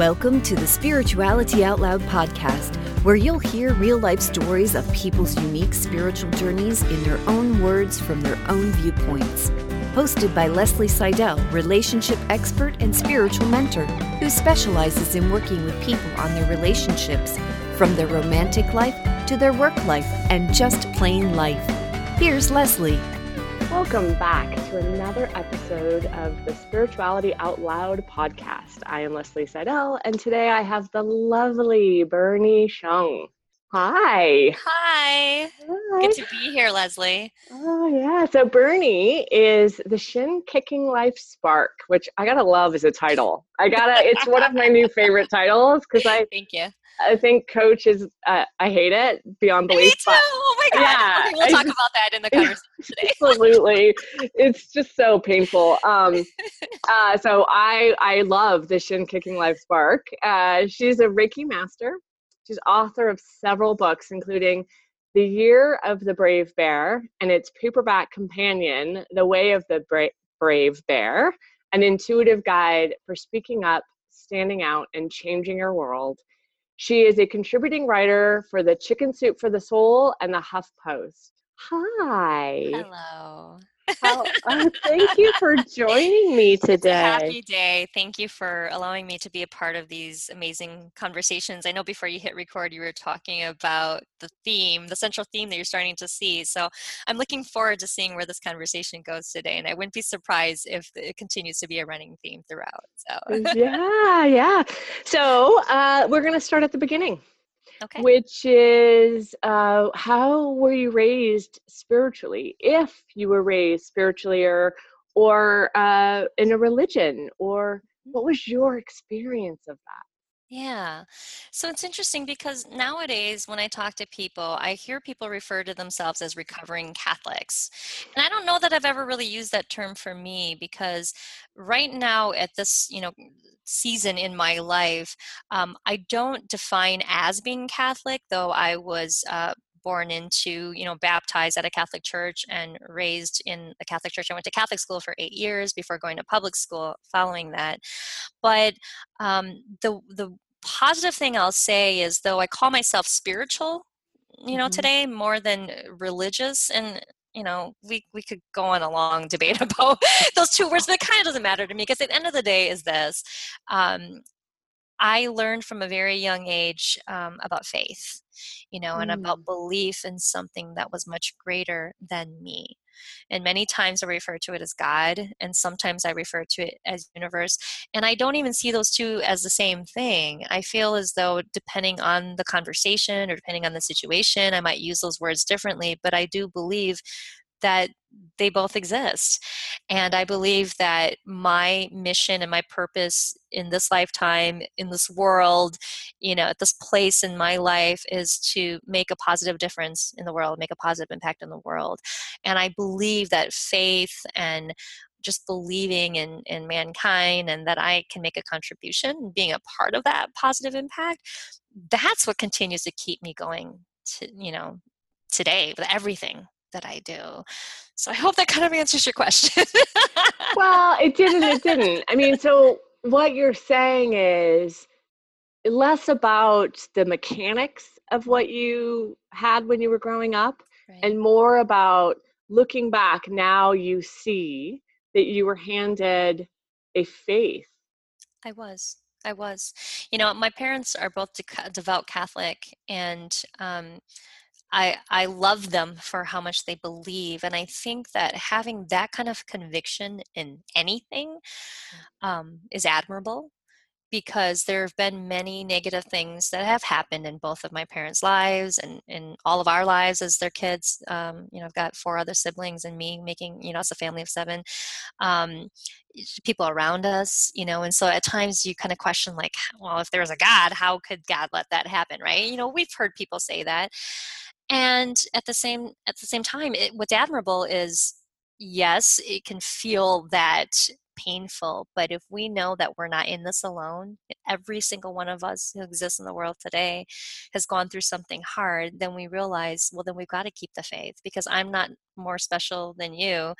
Welcome to the Spirituality Out Loud podcast, where you'll hear real life stories of people's unique spiritual journeys in their own words from their own viewpoints. Hosted by Leslie Seidel, relationship expert and spiritual mentor, who specializes in working with people on their relationships, from their romantic life to their work life and just plain life. Here's Leslie. Welcome back to another episode of the Spirituality Out Loud podcast. I am Leslie Seidel, and today I have the lovely Berni Xiong. Hi. Hi. Hi. Good to be here, Leslie. Oh, yeah. So, Berni is the Shin Kicking Life Spark, which I gotta love as a title. I gotta, it's one of my new favorite titles because I, thank you. I think coach is, uh, I hate it beyond belief. Me too. oh my God. Yeah, okay, we'll talk about that in the conversation today. Absolutely. it's just so painful. Um, uh, so I, I love the Shin Kicking Life Spark. Uh, she's a Reiki master. She's author of several books, including The Year of the Brave Bear and its paperback companion, The Way of the Bra- Brave Bear, an intuitive guide for speaking up, standing out, and changing your world she is a contributing writer for the Chicken Soup for the Soul and the Huff Post. Hi. Hello. Uh, thank you for joining me today. happy day. Thank you for allowing me to be a part of these amazing conversations. I know before you hit record, you were talking about the theme, the central theme that you're starting to see. So I'm looking forward to seeing where this conversation goes today. And I wouldn't be surprised if it continues to be a running theme throughout. So yeah, yeah. So uh, we're going to start at the beginning okay. which is uh, how were you raised spiritually? If you were raised spiritually or or uh, in a religion, or what was your experience of that? Yeah. So it's interesting because nowadays, when I talk to people, I hear people refer to themselves as recovering Catholics. And I don't know that I've ever really used that term for me because right now, at this, you know, season in my life, um, I don't define as being Catholic, though I was uh, born into, you know, baptized at a Catholic church and raised in a Catholic church. I went to Catholic school for eight years before going to public school following that. But um, the the positive thing I'll say is, though I call myself spiritual, you know, mm-hmm. today more than religious, and you know, we we could go on a long debate about those two words, but it kind of doesn't matter to me because at the end of the day, is this. Um, I learned from a very young age um, about faith, you know, and about mm. belief in something that was much greater than me. And many times I refer to it as God, and sometimes I refer to it as universe. And I don't even see those two as the same thing. I feel as though, depending on the conversation or depending on the situation, I might use those words differently, but I do believe that they both exist. And I believe that my mission and my purpose in this lifetime, in this world, you know, at this place in my life is to make a positive difference in the world, make a positive impact in the world. And I believe that faith and just believing in, in mankind and that I can make a contribution, being a part of that positive impact, that's what continues to keep me going to, you know, today with everything that I do. So I hope that kind of answers your question. well, it didn't. It didn't. I mean, so what you're saying is less about the mechanics of what you had when you were growing up right. and more about looking back now you see that you were handed a faith i was i was you know my parents are both devout catholic and um, I, I love them for how much they believe. And I think that having that kind of conviction in anything mm. um, is admirable because there have been many negative things that have happened in both of my parents' lives and in all of our lives as their kids. Um, you know, I've got four other siblings and me making, you know, it's a family of seven. Um, people around us, you know, and so at times you kind of question, like, well, if there was a God, how could God let that happen, right? You know, we've heard people say that and at the same at the same time it, what's admirable is yes it can feel that painful but if we know that we're not in this alone every single one of us who exists in the world today has gone through something hard then we realize well then we've got to keep the faith because i'm not more special than you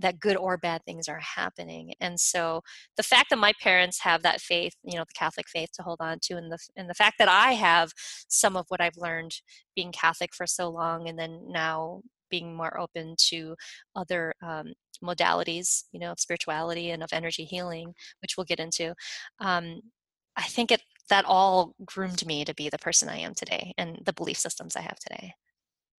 that good or bad things are happening and so the fact that my parents have that faith you know the catholic faith to hold on to and the and the fact that i have some of what i've learned being catholic for so long and then now being more open to other um, modalities you know of spirituality and of energy healing which we'll get into um, i think it that all groomed me to be the person i am today and the belief systems i have today.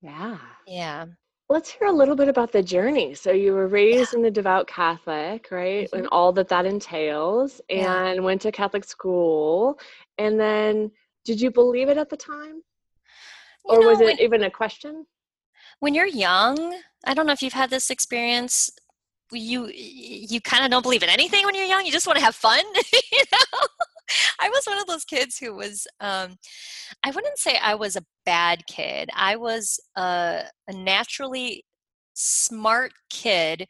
Yeah. Yeah Let's hear a little bit about the journey. So you were raised yeah. in the devout Catholic, right? Mm-hmm. And all that that entails and yeah. went to Catholic school. And then did you believe it at the time? You or know, was it when, even a question? When you're young, I don't know if you've had this experience, you you kind of don't believe in anything when you're young. You just want to have fun, you know? I was one of those kids who was, um, I wouldn't say I was a bad kid. I was a, a naturally smart kid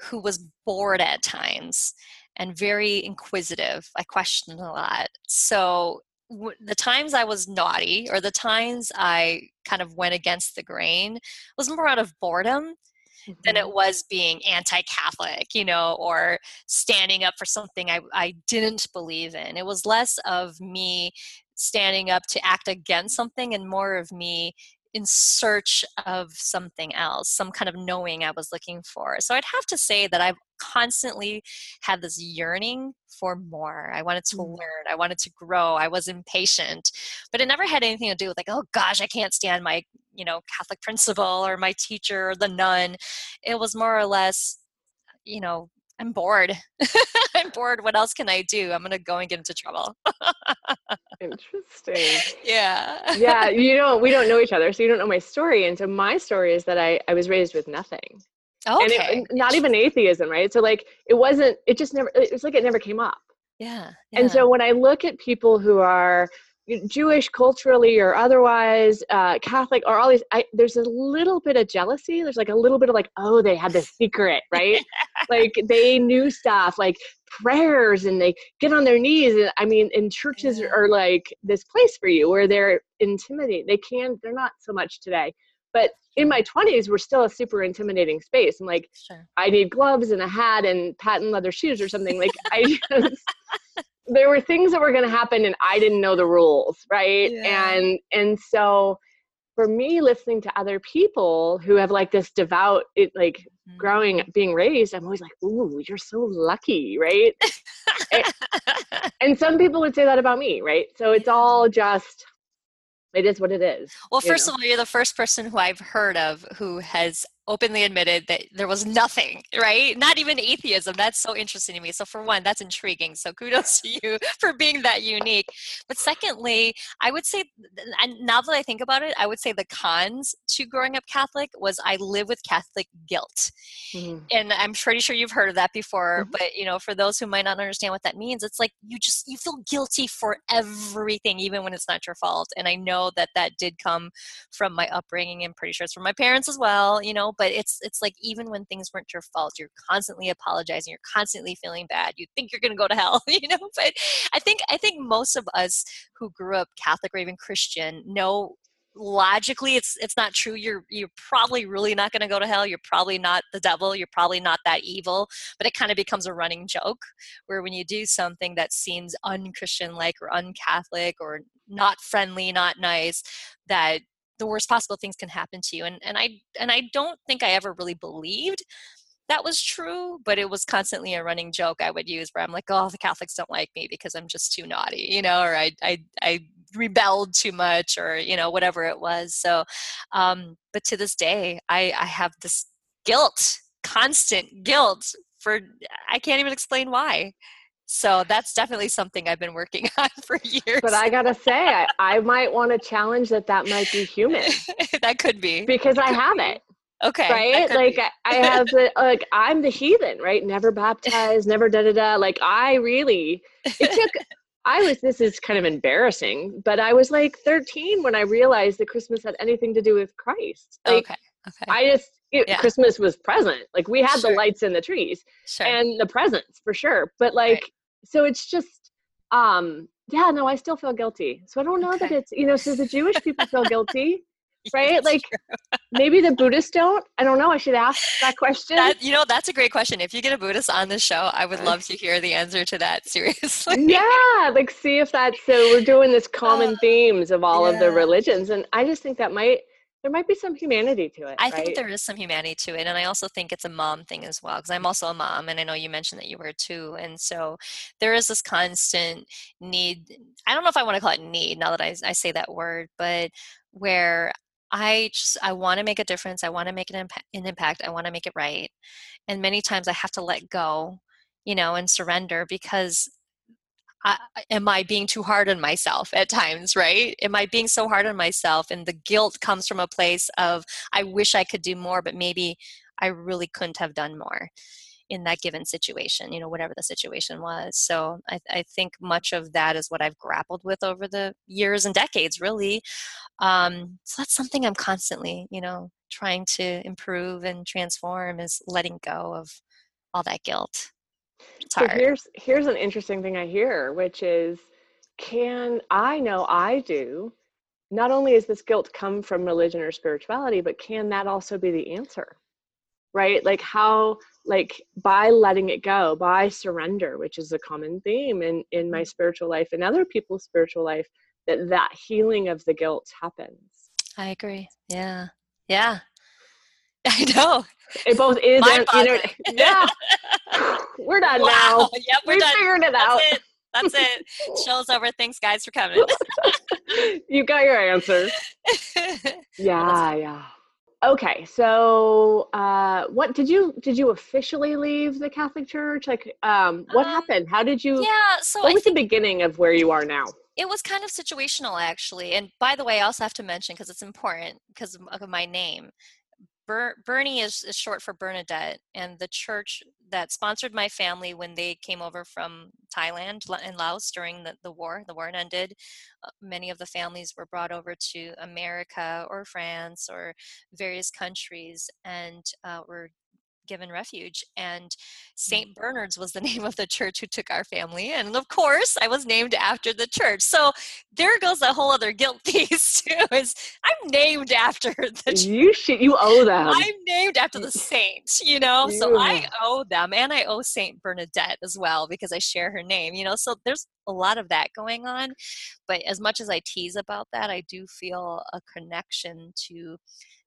who was bored at times and very inquisitive. I questioned a lot. So w- the times I was naughty or the times I kind of went against the grain was more out of boredom mm-hmm. than it was being anti-catholic you know or standing up for something I, I didn't believe in it was less of me standing up to act against something and more of me in search of something else, some kind of knowing I was looking for. So I'd have to say that I've constantly had this yearning for more. I wanted to mm. learn, I wanted to grow, I was impatient, but it never had anything to do with like, oh gosh, I can't stand my, you know, Catholic principal or my teacher or the nun. It was more or less, you know, I'm bored. I'm bored. What else can I do? I'm gonna go and get into trouble. Interesting. Yeah. yeah. You know, we don't know each other, so you don't know my story. And so my story is that I, I was raised with nothing. Okay. And, it, not even atheism, right? So like it wasn't. It just never. It's like it never came up. Yeah, yeah. And so when I look at people who are Jewish culturally or otherwise, uh, Catholic or all these, I, there's a little bit of jealousy. There's like a little bit of like, oh, they had the secret, right? like they knew stuff like prayers and they get on their knees. And I mean, and churches yeah. are like this place for you where they're intimidating. They can, they're not so much today. But in my 20s, we're still a super intimidating space. I'm like, sure. I need gloves and a hat and patent leather shoes or something. Like, I just, there were things that were going to happen and I didn't know the rules, right? Yeah. And and so for me listening to other people who have like this devout it like mm-hmm. growing being raised i'm always like ooh you're so lucky right and, and, some people would say that about me right so it's all just it is what it is well first know? of all you're the first person who i've heard of who has openly admitted that there was nothing, right? Not even atheism. That's so interesting to me. So, for one, that's intriguing. So, kudos to you for being that unique. But, secondly, I would say, and now that I think about it, I would say the cons to growing up Catholic was I live with Catholic guilt. Mm-hmm. And I'm pretty sure you've heard of that before. Mm-hmm. But, you know, for those who might not understand what that means, it's like you just, you feel guilty for everything, even when it's not your fault. And I know that that did come from my upbringing. I'm pretty sure it's from my parents as well, you know, but it's it's like even when things weren't your fault you're constantly apologizing you're constantly feeling bad you think you're going to go to hell you know but i think i think most of us who grew up catholic or even christian know logically it's it's not true you're you're probably really not going to go to hell you're probably not the devil you're probably not that evil but it kind of becomes a running joke where when you do something that seems unchristian like or uncatholic or not friendly not nice that the worst possible things can happen to you and and i and i don't think i ever really believed that was true but it was constantly a running joke i would use where i'm like oh the catholics don't like me because i'm just too naughty you know or i i, I rebelled too much or you know whatever it was so um but to this day i i have this guilt constant guilt for i can't even explain why so that's definitely something I've been working on for years. But I gotta say, I, I might want to challenge that that might be human. that could be because I have be. it. Okay. Right? Like I, I have the like I'm the heathen, right? Never baptized, never da da da. Like I really it took I was this is kind of embarrassing, but I was like 13 when I realized that Christmas had anything to do with Christ. Like, okay. Okay. I just it, yeah. Christmas was present. Like we had sure. the lights and the trees sure. and the presents for sure. But like, right. So it's just, um, yeah, no, I still feel guilty. So I don't know okay. that it's, you know, so the Jewish people feel guilty. right? like maybe the Buddhists don't. I don't know. I should ask that question. That, you know, that's a great question. If you get a Buddhist on the show, I would love to hear the answer to that. Seriously. Yeah, like see if that's so. We're doing this common uh, themes of all yeah. of the religions, and I just think that might there might be some humanity to it. I right? think there is some humanity to it. And I also think it's a mom thing as well, because I'm also a mom. And I know you mentioned that you were too. And so there is this constant need. I don't know if I want to call it need now that I, I say that word, but where I just, I want to make a difference. I want to make an, impa- an impact. I want to make it right. And many times I have to let go, you know, and surrender because I, am I being too hard on myself at times, right? Am I being so hard on myself? And the guilt comes from a place of, I wish I could do more, but maybe I really couldn't have done more in that given situation, you know, whatever the situation was. So I, I think much of that is what I've grappled with over the years and decades, really. Um, so that's something I'm constantly, you know, trying to improve and transform is letting go of all that guilt. It's hard. So here's here's an interesting thing I hear, which is, can I know I do? Not only is this guilt come from religion or spirituality, but can that also be the answer? Right? Like how like by letting it go, by surrender, which is a common theme in in my mm-hmm. spiritual life and other people's spiritual life, that that healing of the guilt happens. I agree. Yeah. Yeah. I know. It both is and yeah. We're done wow. now. Yep, we're we done. figured it That's out. It. That's it. Show's over. Thanks, guys, for coming. you got your answer. Yeah, yeah. Okay, so uh, what did you did you officially leave the Catholic Church? Like, um, what um, happened? How did you? Yeah. So what I was the beginning of where you are now? It was kind of situational, actually. And by the way, I also have to mention because it's important because of my name. Ber- Berni is, is short for Bernadette, and the church that sponsored my family when they came over from Thailand and Laos during the, the war, the war ended. Uh, many of the families were brought over to America or France or various countries and uh, were given refuge. And St. Bernard's was the name of the church who took our family. And of course, I was named after the church. So there goes a whole other guilt piece too. Is I'm named after the church. You should you owe them. I'm named after the saint, you know. So I owe them and I owe Saint Bernadette as well because I share her name, you know. So there's a lot of that going on. But as much as I tease about that, I do feel a connection to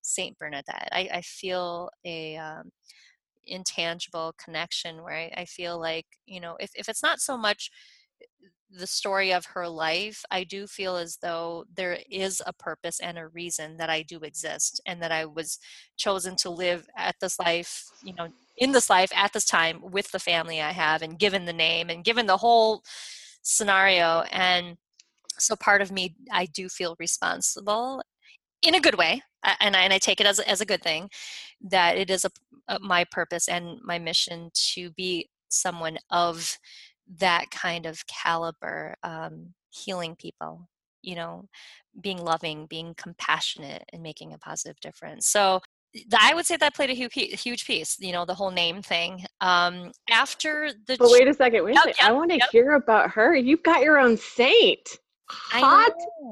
Saint Bernadette. I, I feel a um, intangible connection where I, I feel like you know if, if it's not so much the story of her life, I do feel as though there is a purpose and a reason that I do exist and that I was chosen to live at this life, you know, in this life at this time with the family I have and given the name and given the whole scenario. And so part of me, I do feel responsible in a good way and I, and I take it as, as a good thing that it is a, a, my purpose and my mission to be someone of that kind of caliber um, healing people you know being loving being compassionate and making a positive difference so I would say that played a huge piece, you know, the whole name thing. Um, after the. But wait a second, wait a second. Yep, I want to yep. hear about her. You've got your own saint. Hot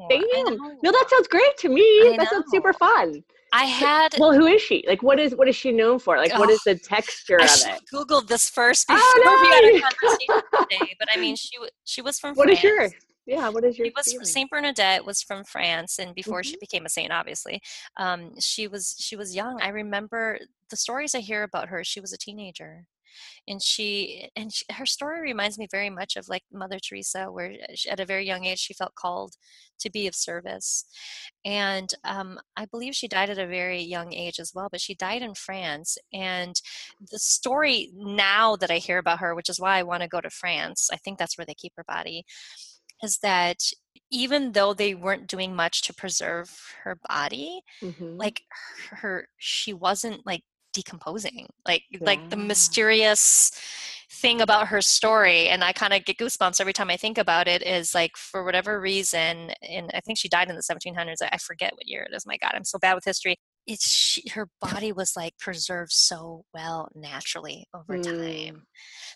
damn! No, that sounds great to me. I that know. sounds super fun. I had. Well, who is she? Like, what is what is she known for? Like, oh, what is the texture I of it? Googled this first before oh, we had a conversation today. But I mean, she she was from. What France. is your? Yeah, what is your? She was Saint Bernadette was from France, and before mm-hmm. she became a saint, obviously, um, she was she was young. I remember the stories I hear about her. She was a teenager, and she and she, her story reminds me very much of like mother teresa where uh, she, at a very young age she felt called to be of service and um, i believe she died at a very young age as well but she died in france and the story now that i hear about her which is why i want to go to france i think that's where they keep her body is that even though they weren't doing much to preserve her body mm-hmm. like her she wasn't like decomposing like yeah. like the mysterious thing about her story and i kind of get goosebumps every time i think about it is like for whatever reason and i think she died in the 1700s i forget what year it is my god i'm so bad with history it's she, her body was like preserved so well naturally over mm. time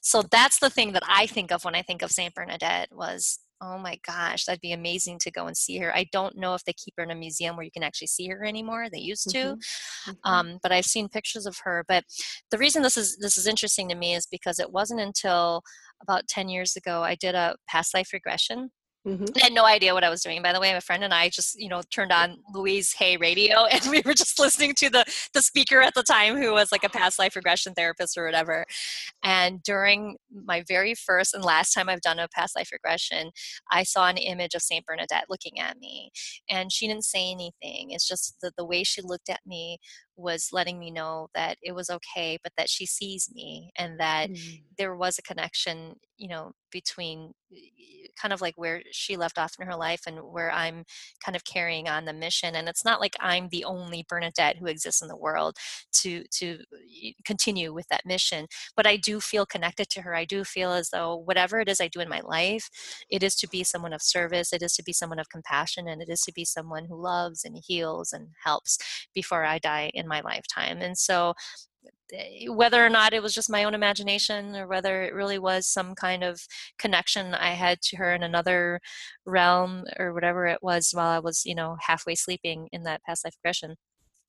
so that's the thing that i think of when i think of saint bernadette was oh my gosh, that'd be amazing to go and see her. I don't know if they keep her in a museum where you can actually see her anymore. They used to, mm-hmm. Mm-hmm. Um, but I've seen pictures of her. But the reason this is this is interesting to me is because it wasn't until about 10 years ago I did a past life regression Mm-hmm. I had no idea what I was doing. By the way, my friend and I just, you know, turned on Louise Hay radio, and we were just listening to the the speaker at the time, who was like a past life regression therapist or whatever. And during my very first and last time I've done a past life regression, I saw an image of Saint Bernadette looking at me, and she didn't say anything. It's just the the way she looked at me was letting me know that it was okay, but that she sees me and that mm. there was a connection, you know, between kind of like where she left off in her life and where I'm kind of carrying on the mission. And it's not like I'm the only Bernadette who exists in the world to to continue with that mission, but I do feel connected to her. I do feel as though whatever it is I do in my life, it is to be someone of service, it is to be someone of compassion, and it is to be someone who loves and heals and helps before I die in my lifetime. And so eh, whether or not it was just my own imagination or whether it really was some kind of connection I had to her in another realm or whatever it was while I was, you know, halfway sleeping in that past life regression.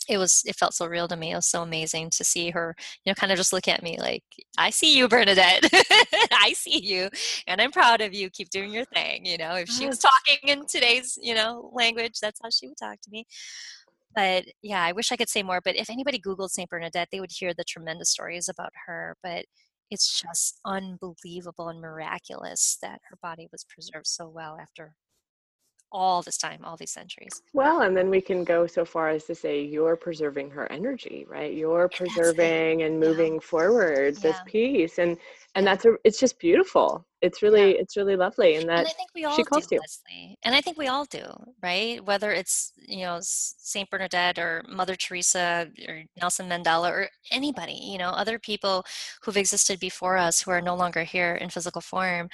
It was it felt so real to me. It was so amazing to see her, you know, kind of just look at me like, I see you, Bernadette. I see you and I'm proud of you. Keep doing your thing. You know, if she was talking in today's, you know, language, that's how she would talk to me but yeah, I wish I could say more. But if anybody Googled St. Bernadette, they would hear the tremendous stories about her. But it's just unbelievable and miraculous that her body was preserved so well after all this time, all these centuries. Well, and then we can go so far as to say you're preserving her energy, right? You're preserving and moving yeah. forward yeah. this piece. And and that's a it's just beautiful it's really yeah. it's really lovely and that and I think we all she calls do, you. Leslie. And I think we all do, right? Whether it's you know Saint Bernadette or Mother Teresa or Nelson Mandela or anybody, you know, other people who've existed before us who are no longer here in physical form.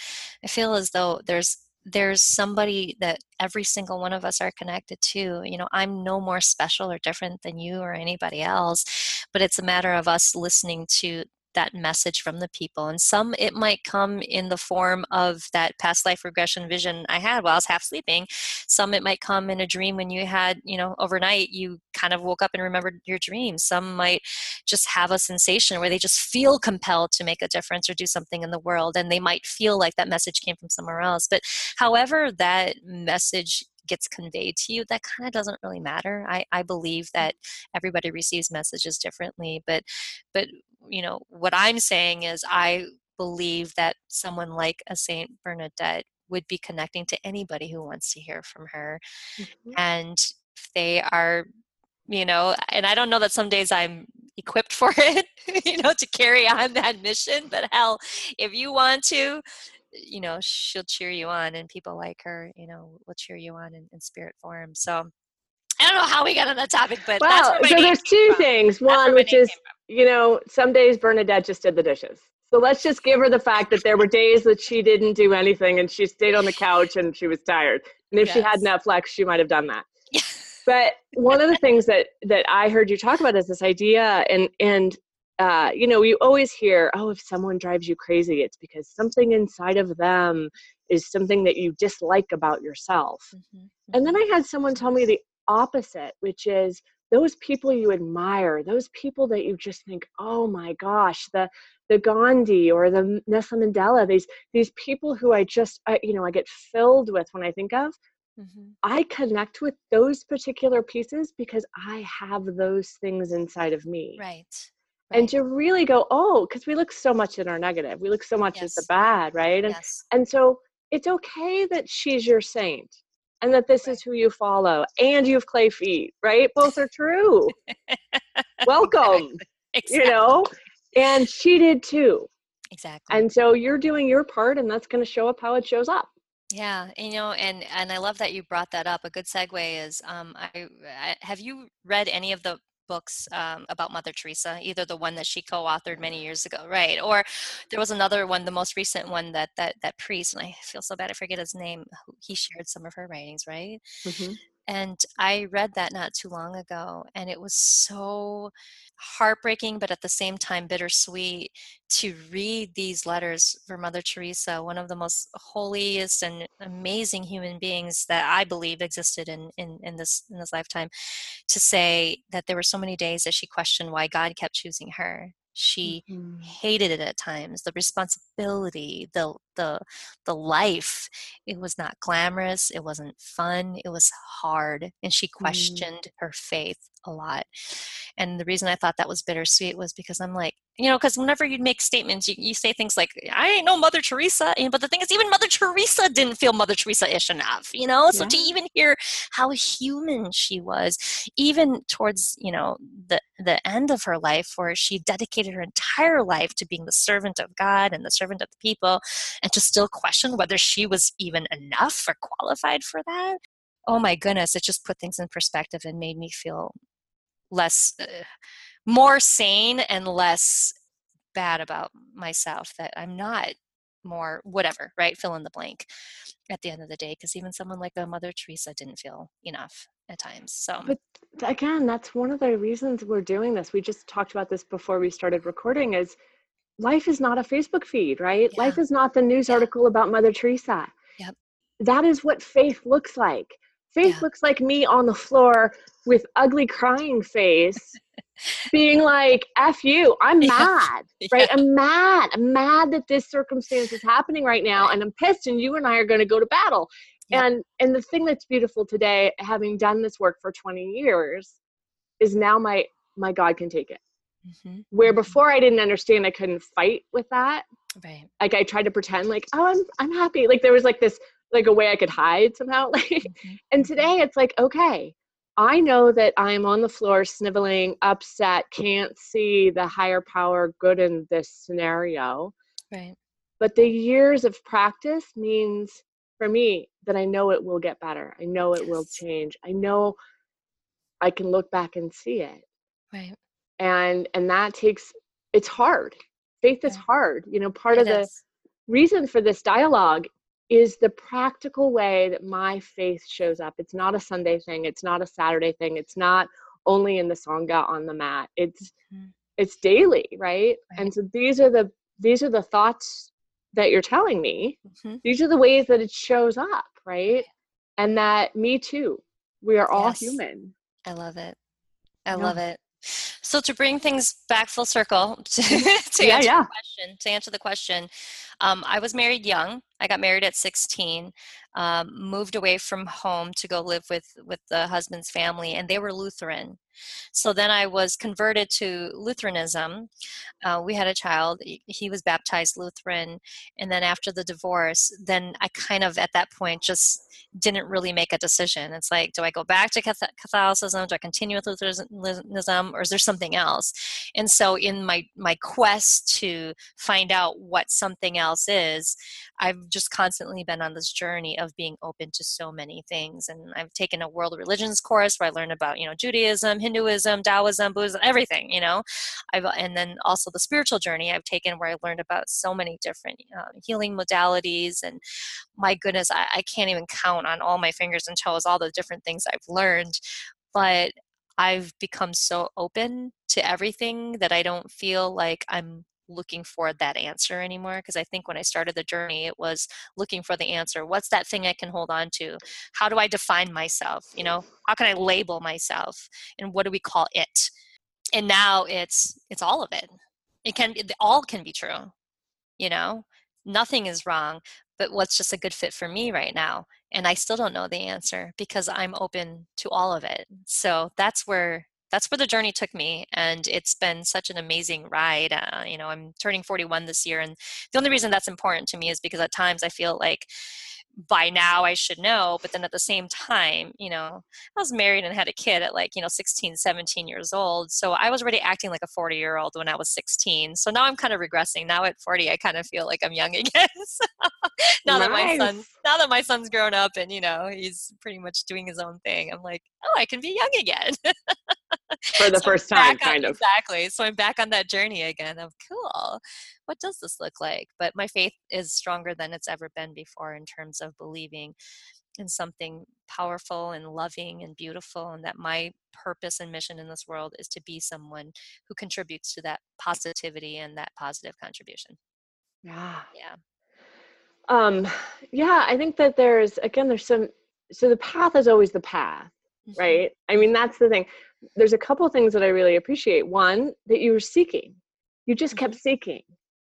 I feel as though there's there's somebody that every single one of us are connected to. You know, I'm no more special or different than you or anybody else, but it's a matter of us listening to that message from the people. And some it might come in the form of that past life regression vision I had while I was half sleeping. Some it might come in a dream when you had, you know, overnight you kind of woke up and remembered your dream. Some might just have a sensation where they just feel compelled to make a difference or do something in the world. And they might feel like that message came from somewhere else. But however that message gets conveyed to you that kind of doesn't really matter I, I believe that everybody receives messages differently but but you know what i'm saying is i believe that someone like a saint bernadette would be connecting to anybody who wants to hear from her mm-hmm. and they are you know and i don't know that some days i'm equipped for it you know to carry on that mission but hell if you want to you know she'll cheer you on and people like her you know will cheer you on in, in spirit form so I don't know how we got on that topic, but well, so there's two from. things. One, which is you know, some days Bernadette just did the dishes. So let's just give her the fact that there were days that she didn't do anything and she stayed on the couch and she was tired. And if yes. she had Netflix, she might have done that. but one of the things that that I heard you talk about is this idea and and uh, you know, you always hear, oh, if someone drives you crazy, it's because something inside of them is something that you dislike about yourself. Mm-hmm. And then mm-hmm. I had someone tell me the opposite, which is those people you admire, those people that you just think, oh my gosh, the the Gandhi or the Nelson Mandela, these these people who I just I, you know I get filled with when I think of. Mm-hmm. I connect with those particular pieces because I have those things inside of me. Right. right. And to really go, oh, because we look so much in our negative, we look so much yes. at the bad, right? And yes. and so it's okay that she's your saint and that this is who you follow and you have clay feet right? Both are true. Welcome exactly. you know? And she did too. Exactly. And so you're doing your part and that's going to show up how it shows up. Yeah you know and and i love that you brought that up. A good segue is um I, I have you read any of the books um, about Mother Teresa, either the one that she co-authored many years ago, right? Or there was another one, the most recent one that that that priest, and I feel so bad I forget his name. He shared some of her writings, right? Mm-hmm. And I read that not too long ago, and it was so heartbreaking, but at the same time bittersweet to read these letters for Mother Teresa, one of the most holiest and amazing human beings that I believe existed in, in, in this in this lifetime, to say that there were so many days that she questioned why God kept choosing her she mm-hmm. hated it at times the responsibility the the the life it was not glamorous it wasn't fun it was hard and she mm-hmm. questioned mm. her faith a lot. And the reason i thought that was bittersweet was because i'm like you know because whenever you make statements you, you say things like i ain't no mother teresa but the thing is even mother teresa didn't feel mother teresa-ish enough you know? So to even hear how human she was even towards you know the the end of her life where she dedicated her entire life to being the servant of god and the servant of the people and to still question whether she was even enough or qualified for that oh my goodness it just put things in perspective and made me feel less uh, more sane and less bad about myself that i'm not more whatever right fill in the blank at the end of the day because even someone like a mother teresa didn't feel enough at times so but again that's one of the reasons we're doing this we just talked about this before we started recording is life is not a facebook feed right yeah. life is not the news yeah. article about mother teresa yep. that is what faith looks like faith yeah. looks like me on the floor with ugly crying face being like f you i'm yeah. mad right i'm mad i'm mad that this circumstance is happening right now and i'm pissed and you and i are going to go to battle yeah. and and the thing that's beautiful today having done this work for 20 years is now my my god can take it mm-hmm. where mm-hmm. before i didn't understand i couldn't fight with that right like i tried to pretend like oh i'm i'm happy like there was like this like a way i could hide somehow like mm-hmm. and today it's like okay I know that I'm on the floor sniveling, upset, can't see the higher power good in this scenario. Right. But the years of practice means for me that I know it will get better. I know it yes. will change. I know I can look back and see it. Right. And and that takes it's hard. Faith is hard. You know, part it of is. the reason for this dialogue is the practical way that my faith shows up. It's not a Sunday thing, it's not a Saturday thing, it's not only in the Sangha on the mat. It's mm-hmm. it's daily, right? right? And so these are the these are the thoughts that you're telling me. Mm-hmm. These are the ways that it shows up, right? And that me too. We are all yes. human. I love it. I yeah. love it. So to bring things back full circle to, to yeah, answer yeah. the question, to answer the question, um, I was married young. I got married at 16, um, moved away from home to go live with with the husband's family, and they were Lutheran. So then I was converted to Lutheranism. Uh, we had a child. He was baptized Lutheran. And then after the divorce, then I kind of at that point just didn't really make a decision. It's like, do I go back to Catholicism? Do I continue with Lutheranism? Or is there something else? And so in my, my quest to find out what something else is, I've just constantly been on this journey of being open to so many things. And I've taken a world religions course where I learned about, you know, Judaism, Hinduism, Taoism, Buddhism, everything, you know. I've and then also the spiritual journey I've taken where I learned about so many different uh, healing modalities and my goodness, I, I can't even count on all my fingers and toes all the different things I've learned. But I've become so open to everything that I don't feel like I'm looking for that answer anymore because i think when i started the journey it was looking for the answer what's that thing i can hold on to? How do i define myself? You know how can i label myself? And what do we call it? And now it's it's all of it. It can it, all can be true you know? Nothing is wrong but what's just a good fit for me right now? And i still don't know the answer because i'm open to all of it. So that's where that's where the journey took me and it's been such an amazing ride uh, you know i'm turning 41 this year and the only reason that's important to me is because at times i feel like by now I should know. But then at the same time, you know, I was married and had a kid at like, you know, 16, 17 years old. So I was already acting like a 40 year old when I was 16. So now I'm kind of regressing. Now at 40, I kind of feel like I'm young again. so now nice. that my son, now that my son's grown up and, you know, he's pretty much doing his own thing, I'm like, oh, I can be young again. For the so first time, kind on, of. Exactly. So I'm back on that journey again of cool what does this look like? But my faith is stronger than it's ever been before in terms of believing in something powerful and loving and beautiful and that my purpose and mission in this world is to be someone who contributes to that positivity and that positive contribution. Yeah. Yeah. Um yeah i think that there's again there's some so the path is always the path mm-hmm. right? I mean that's the thing. There's a couple things that i really appreciate. One that you were seeking. You just mm-hmm. kept seeking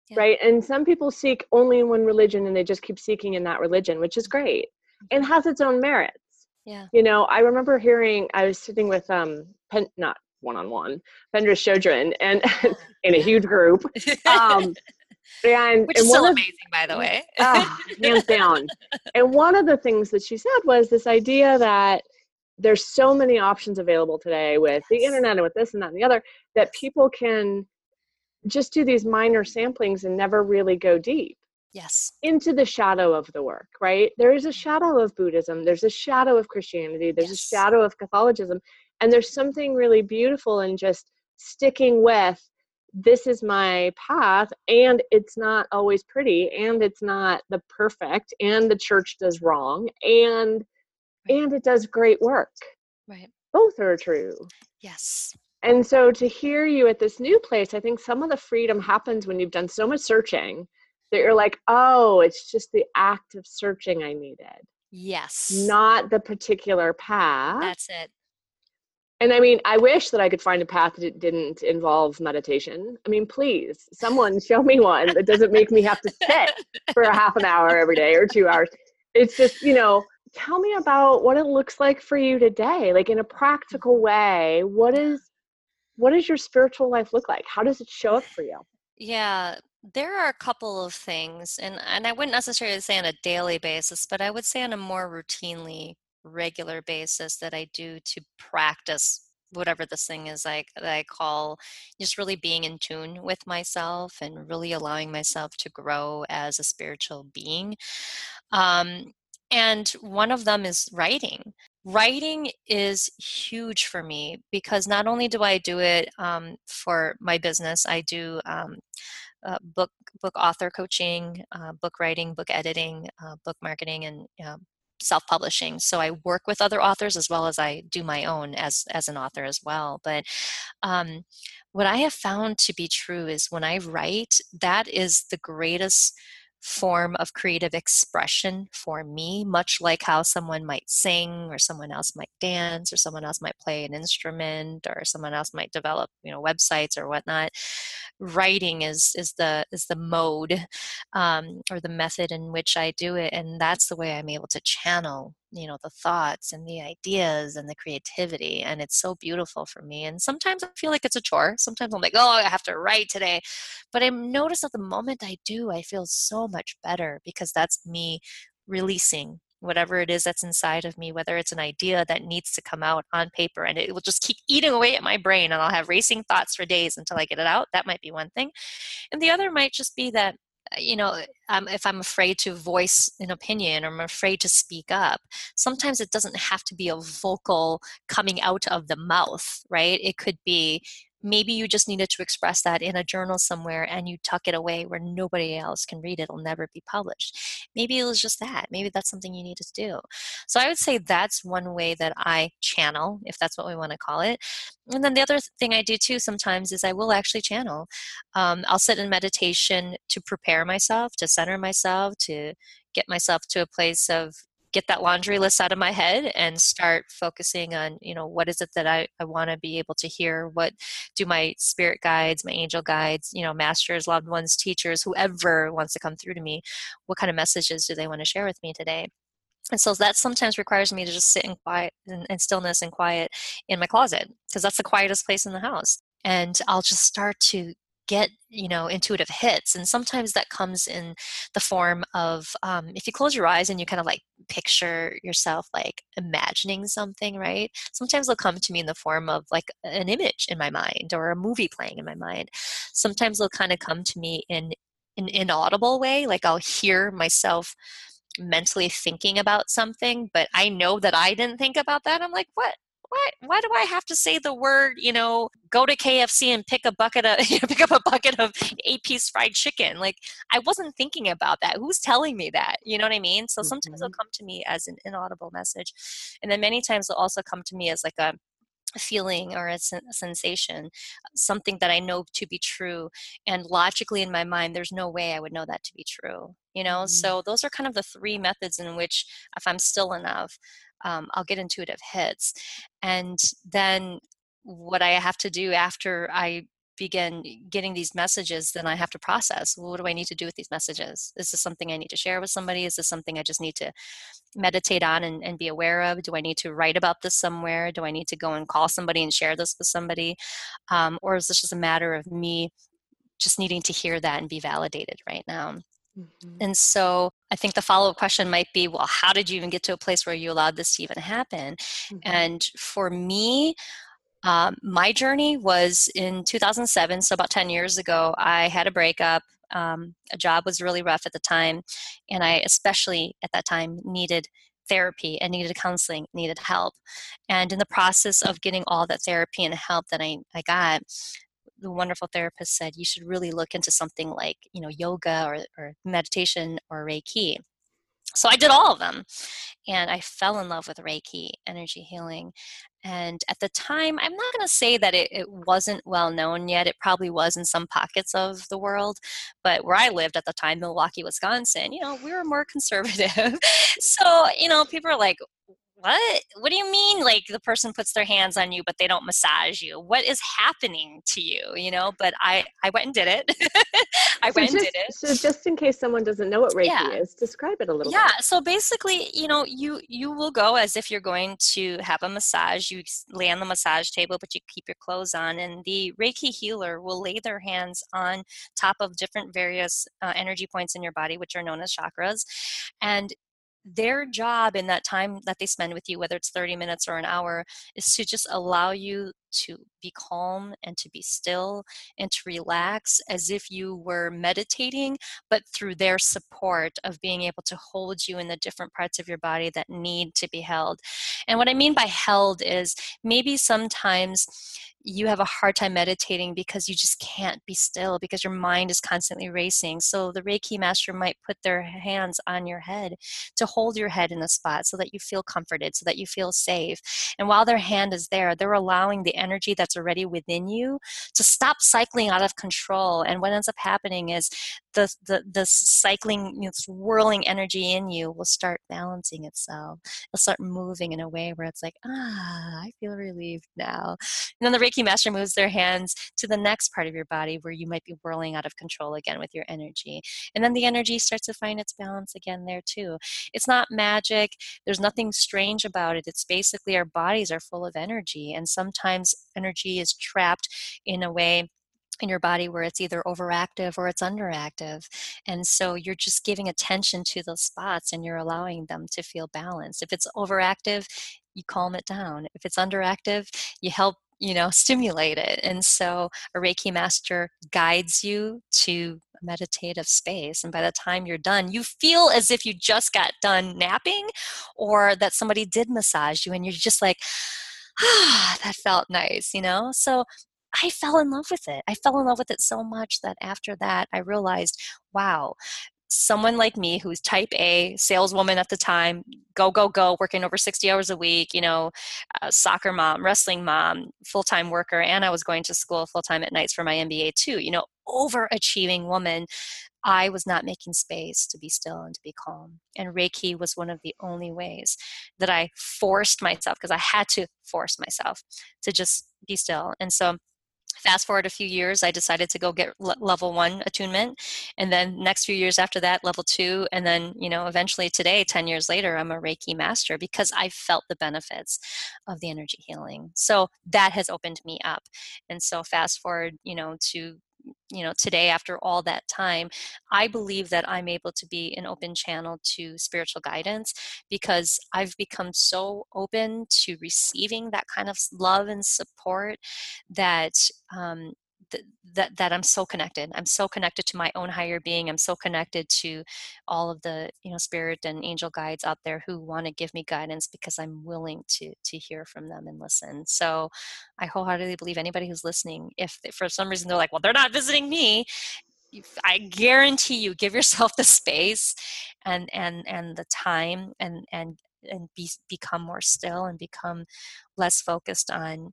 yeah. right? And some people seek only in one religion and they just keep seeking in that religion which is great. And mm-hmm. has its own merits. Yeah. You know i remember hearing i was sitting with um pen not one-on-one Pema Chödrön and in a huge group um and which and is still of, amazing by the way. Oh, hands down. And one of the things that she said was this idea that there's so many options available today with the internet and with this and that and the other that people can just do these minor samplings and never really go deep. Yes. Into the shadow of the work right? There is a mm-hmm. shadow of buddhism there's a shadow of christianity there's yes. a shadow of catholicism and there's something really beautiful in just sticking with this is my path and it's not always pretty and it's not the perfect and the church does wrong and right. and it does great work. Right. Both are true. Yes and so to hear you at this new place i think some of the freedom happens when you've done so much searching that you're like oh it's just the act of searching i needed yes not the particular path that's it and I mean, I wish that I could find a path that didn't involve meditation. I mean, please, someone show me one that doesn't make me have to sit for a half an hour every day or two hours. It's just, you know, tell me about what it looks like for you today, like in a practical way. What is what does your spiritual life look like? How does it show up for you? Yeah, there are a couple of things, and and I wouldn't necessarily say on a daily basis, but I would say on a more routinely regular basis that I do to practice whatever this thing is like that I call just really being in tune with myself and really allowing myself to grow as a spiritual being. Um, and one of them is writing. Writing is huge for me because not only do I do it um, for my business, I do um, uh, book book author coaching, uh, book writing, book editing, uh, book marketing, and uh, self-publishing. So i work with other authors as well as i do my own as as an author as well. But um, what i have found to be true is when i write that is the greatest form of creative expression for me, much like how someone might sing or someone else might dance or someone else might play an instrument or someone else might develop, you know, websites or whatnot. Writing is is the is the mode um, or the method in which I do it, and that's the way I'm able to channel you know the thoughts and the ideas and the creativity and it's so beautiful for me and sometimes i feel like it's a chore sometimes i'm like oh i have to write today but i notice that the moment i do i feel so much better because that's me releasing whatever it is that's inside of me whether it's an idea that needs to come out on paper and it will just keep eating away at my brain and i'll have racing thoughts for days until i get it out that might be one thing and the other might just be that you know um, if i'm afraid to voice an opinion or i'm afraid to speak up sometimes it doesn't have to be a vocal coming out of the mouth right? It could be maybe you just needed to express that in a journal somewhere and you tuck it away where nobody else can read it it'll never be published. Maybe it was just that maybe that's something you needed to do. So i would say that's one way that i channel if that's what we want to call it. And then the other thing i do too sometimes is i will actually channel. Um, i'll sit in meditation to prepare myself to center myself to get myself to a place of get that laundry list out of my head and mm-hmm. start focusing on you know what is it that i, I want to be able to hear? What do my spirit guides my angel guides you know masters loved ones teachers whoever wants to come through to me what kind of messages do they want to share with me today? And so that sometimes requires me to just sit in quiet and, stillness and quiet in my closet because that's the quietest place in the house. And i'll just start to get you know intuitive hits and sometimes that comes in the form of um, if you close your eyes and you kind of like picture yourself like imagining something right? Sometimes they'll come to me in the form of like an image in my mind or a movie playing in my mind. Sometimes they'll kind of come to me in an inaudible way like i'll hear myself mentally thinking about something but i know that i didn't think about that i'm like what why, why do I have to say the word, you know, go to KFC and pick a bucket of, pick up a bucket of eight piece fried chicken? Like, I wasn't thinking about that. Who's telling me that? You know what I mean? So sometimes mm-hmm. they'll come to me as an inaudible message. And then many times they'll also come to me as like a, feeling or a sensation, something that I know to be true. And logically in my mind, there's no way I would know that to be true. You know, mm-hmm. so those are kind of the three methods in which, if I'm still enough, um, I'll get intuitive hits. And then what I have to do after I begin getting these messages, then I have to process well, what do I need to do with these messages? Is this something I need to share with somebody? Is this something I just need to meditate on and, and be aware of? Do I need to write about this somewhere? Do I need to go and call somebody and share this with somebody? Um, or is this just a matter of me just needing to hear that and be validated right now? Mm-hmm. And so I think the follow up question might be well, how did you even get to a place where you allowed this to even happen? Mm-hmm. And for me, um, my journey was in 2007, so about 10 years ago, I had a breakup. Um, a job was really rough at the time, and I especially at that time needed therapy and needed counseling, needed help. And in the process of getting all that therapy and help that I, I got, the wonderful therapist said you should really look into something like you know yoga or, or meditation or reiki. So i did all of them and i fell in love with reiki energy healing and at the time i'm not going to say that it, it, wasn't well known yet it probably was in some pockets of the world but where i lived at the time milwaukee wisconsin you know we were more conservative. So you know people are like what? What do you mean like the person puts their hands on you but they don't massage you? What is happening to you you know? But i i went and did it. I so went just, and did it. so just in case someone doesn't know what reiki yeah. is describe it a little yeah bit. so basically you know you you will go as if you're going to have a massage. You lay on the massage table but you keep your clothes on and the reiki healer will lay their hands on top of different various uh, energy points in your body which are known as chakras and their job in that time that they spend with you, whether it's 30 minutes or an hour, is to just allow you to be calm and to be still and to relax as if you were meditating, but through their support of being able to hold you in the different parts of your body that need to be held. And what I mean by held is maybe sometimes you have a hard time meditating because you just can't be still because your mind is constantly racing. So the Reiki master might put their hands on your head to hold your head in a spot so that you feel comforted, so that you feel safe. And while their hand is there, they're allowing the energy that's already within you to stop cycling out of control. And what ends up happening is the the, the cycling, you know, swirling energy in you will start balancing itself. It'll start moving in a way where it's like, ah, I feel relieved now. And then the Reiki master moves their hands to the next part of your body where you might be whirling out of control again with your energy. And then the energy starts to find its balance again there too. It's not magic. There's nothing strange about it. It's basically our bodies are full of energy and sometimes energy is trapped in a way in your body where it's either overactive or it's underactive. And so you're just giving attention to those spots and you're allowing them to feel balanced. If it's overactive, you calm it down. If it's underactive, you help you know stimulate it and so a reiki master guides you to a meditative space and by the time you're done you feel as if you just got done napping or that somebody did massage you and you're just like ah that felt nice you know so I fell in love with it. I fell in love with it so much that after that, I realized, wow, someone like me who's type A, saleswoman at the time, go, go, go, working over 60 hours a week, you know, soccer mom, wrestling mom, full time worker, and I was going to school full time at nights for my MBA too, you know, overachieving woman. I was not making space to be still and to be calm. And Reiki was one of the only ways that I forced myself, because I had to force myself to just be still. And so fast forward a few years i decided to go get level one attunement and then next few years after that level two and then you know eventually today 10 years later i'm a reiki master because i felt the benefits of the energy healing. So that has opened me up. And so fast forward you know to you know today after all that time i believe that i'm able to be an open channel to spiritual guidance because i've become so open to receiving that kind of love and support that um, th- that that I'm so connected. I'm so connected to my own higher being. I'm so connected to all of the you know spirit and angel guides out there who want to give me guidance because I'm willing to to hear from them and listen. So I wholeheartedly believe anybody who's listening, if for some reason they're like, well, they're not visiting me, I guarantee you give yourself the space and and and the time and and and be, become more still and become less focused on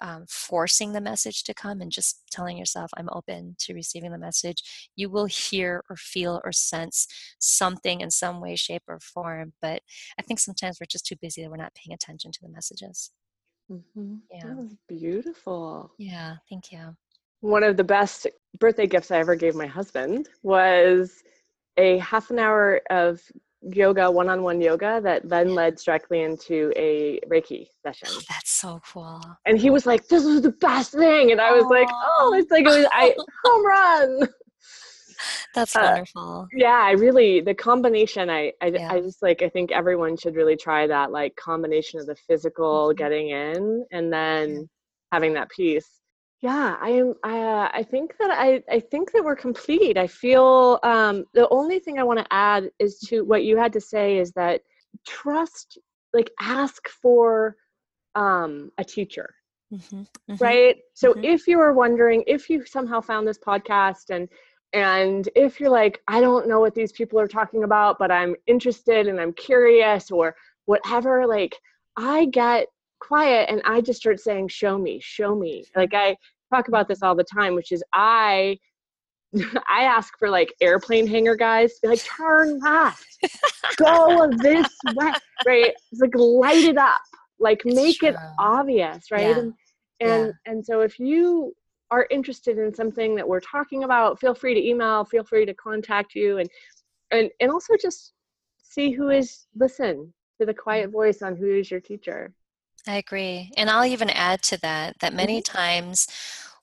um, forcing the message to come and just telling yourself, I'm open to receiving the message, you will hear or feel or sense something in some way, shape, or form. But I think sometimes we're just too busy that we're not paying attention to the messages. Mm-hmm. Yeah. That was beautiful. Yeah, thank you. One of the best birthday gifts I ever gave my husband was a half an hour of yoga, one on one yoga, that then led directly into a Reiki session. Oh, that's so cool. And he was like, This was the best thing. And I was like, Oh, it's like it was I home run. That's uh, wonderful. Yeah, I really the combination. I I, yeah. I just like I think everyone should really try that like combination of the physical mm-hmm. getting in and then having that piece yeah i am i uh, i think that i i think that we're complete. I feel um the only thing i want to add is to what you had to say is that trust like ask for um a teacher. Mm-hmm, mm-hmm, right? So mm-hmm. if you were wondering if you somehow found this podcast and and if you're like i don't know what these people are talking about but i'm interested and i'm curious or whatever like i get quiet and I just start saying, show me, show me. Like I talk about this all the time, which is I I ask for like airplane hangar guys to be like, turn left, go this way, right? It's like light it up, like it's make true. it obvious, right? Yeah. And and, yeah. and so if you are interested in something that we're talking about, feel free to email, feel free to contact you and and and also just see who is listen to the quiet mm-hmm. voice on who is your teacher. I agree. And I'll even add to that that many mm-hmm. times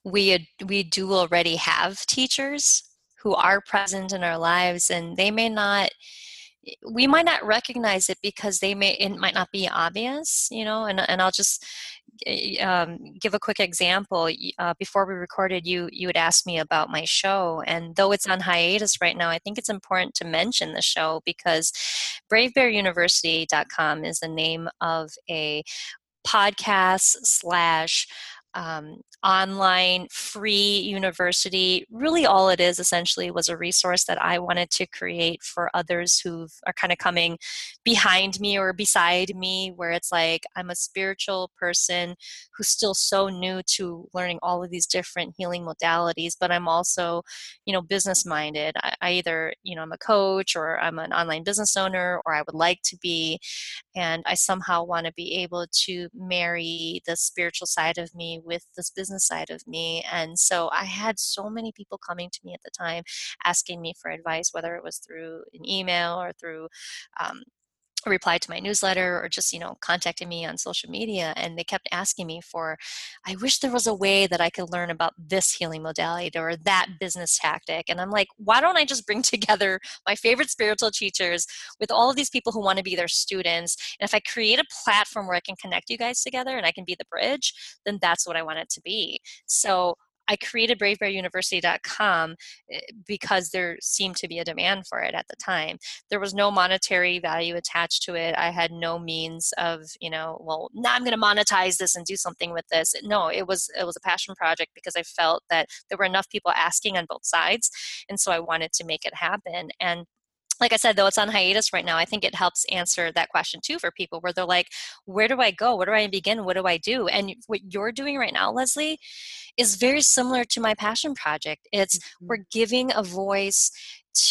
we we do already have teachers who are present in our lives and they may not we might not recognize it because they may it might not be obvious you know and, and i'll just um, give a quick example uh, before we recorded you you had asked me about my show and though it's on hiatus right now i think it's important to mention the show because bravebearuniversity.com is the name of a podcast slash um, online free university. Really, all it is essentially was a resource that I wanted to create for others who are kind of coming behind me or beside me, where it's like I'm a spiritual person who's still so new to learning all of these different healing modalities, but I'm also, you know, business minded. I, I either, you know, I'm a coach or I'm an online business owner or I would like to be. And I somehow want to be able to marry the spiritual side of me with this business side of me. And so I had so many people coming to me at the time asking me for advice, whether it was through an email or through um, replied to my newsletter or just you know contacted me on social media and they kept asking me for i wish there was a way that i could learn about this healing modality or that business tactic. And i'm like why don't i just bring together my favorite spiritual teachers with all of these people who want to be their students? And if i create a platform where i can connect you guys together and i can be the bridge then that's what i want it to be. So I created bravebearuniversity.com eh, because there seemed to be a demand for it at the time. There was no monetary value attached to it. I had no means of, you know, well, now I'm going to monetize this and do something with this. No, it was it was a passion project because I felt that there were enough people asking on both sides, and so I wanted to make it happen. And like I said, though it's on hiatus right now, I think it helps answer that question too for people where they're like, where do I go? Where do I begin? What do I do? And what you're doing right now, Leslie, is very similar to my passion project. It's mm-hmm. we're giving a voice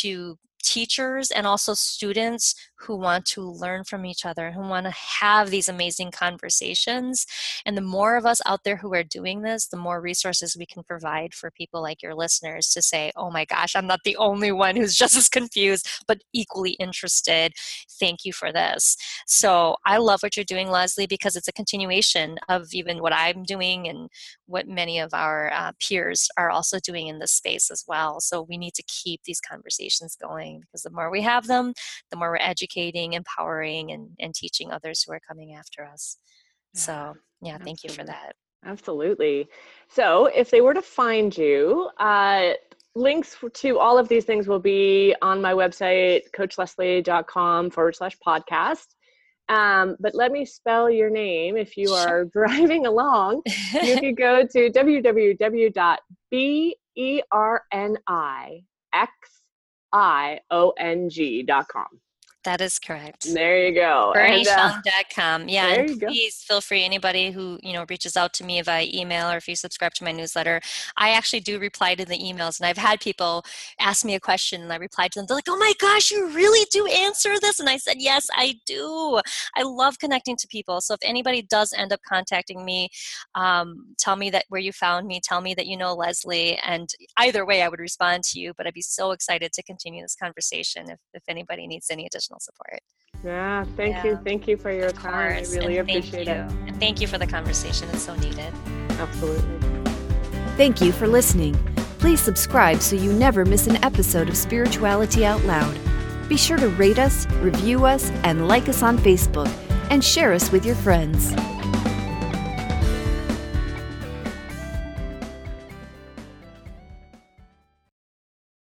to teachers and also students who want to learn from each other, who want to have these amazing conversations. And the more of us out there who are doing this, the more resources we can provide for people like your listeners to say, oh my gosh, I'm not the only one who's just as confused, but equally interested. Thank you for this. So I love what you're doing, Leslie, because it's a continuation of even what I'm doing and what many of our uh, peers are also doing in this space as well. So we need to keep these conversations going because the more we have them, the more we're educating, empowering, and, and teaching others who are coming after us. So, yeah, absolutely. thank you for that. Absolutely. So, if they were to find you, uh, links to all of these things will be on my website, coachleslie.com forward slash podcast. Um, but let me spell your name if you are driving along. you can go to www.bernixiong.com. That is correct. There you go. BerniXiong.com. Uh, yeah, and please go. feel free. Anybody who you know reaches out to me via email or if you subscribe to my newsletter, I actually do reply to the emails. And I've had people ask me a question, and I reply to them. They're like, "Oh my gosh, you really do answer this?" And I said, "Yes, I do. I love connecting to people. So if anybody does end up contacting me, um, tell me that where you found me. Tell me that you know Leslie. And either way, I would respond to you. But I'd be so excited to continue this conversation if if anybody needs any additional support. Yeah, thank yeah. you. Thank you for your of time. Course. I really and appreciate it. And thank you for the conversation. It's so needed. Absolutely. Thank you for listening. Please subscribe so you never miss an episode of Spirituality Out Loud. Be sure to rate us, review us, and like us on Facebook, and share us with your friends.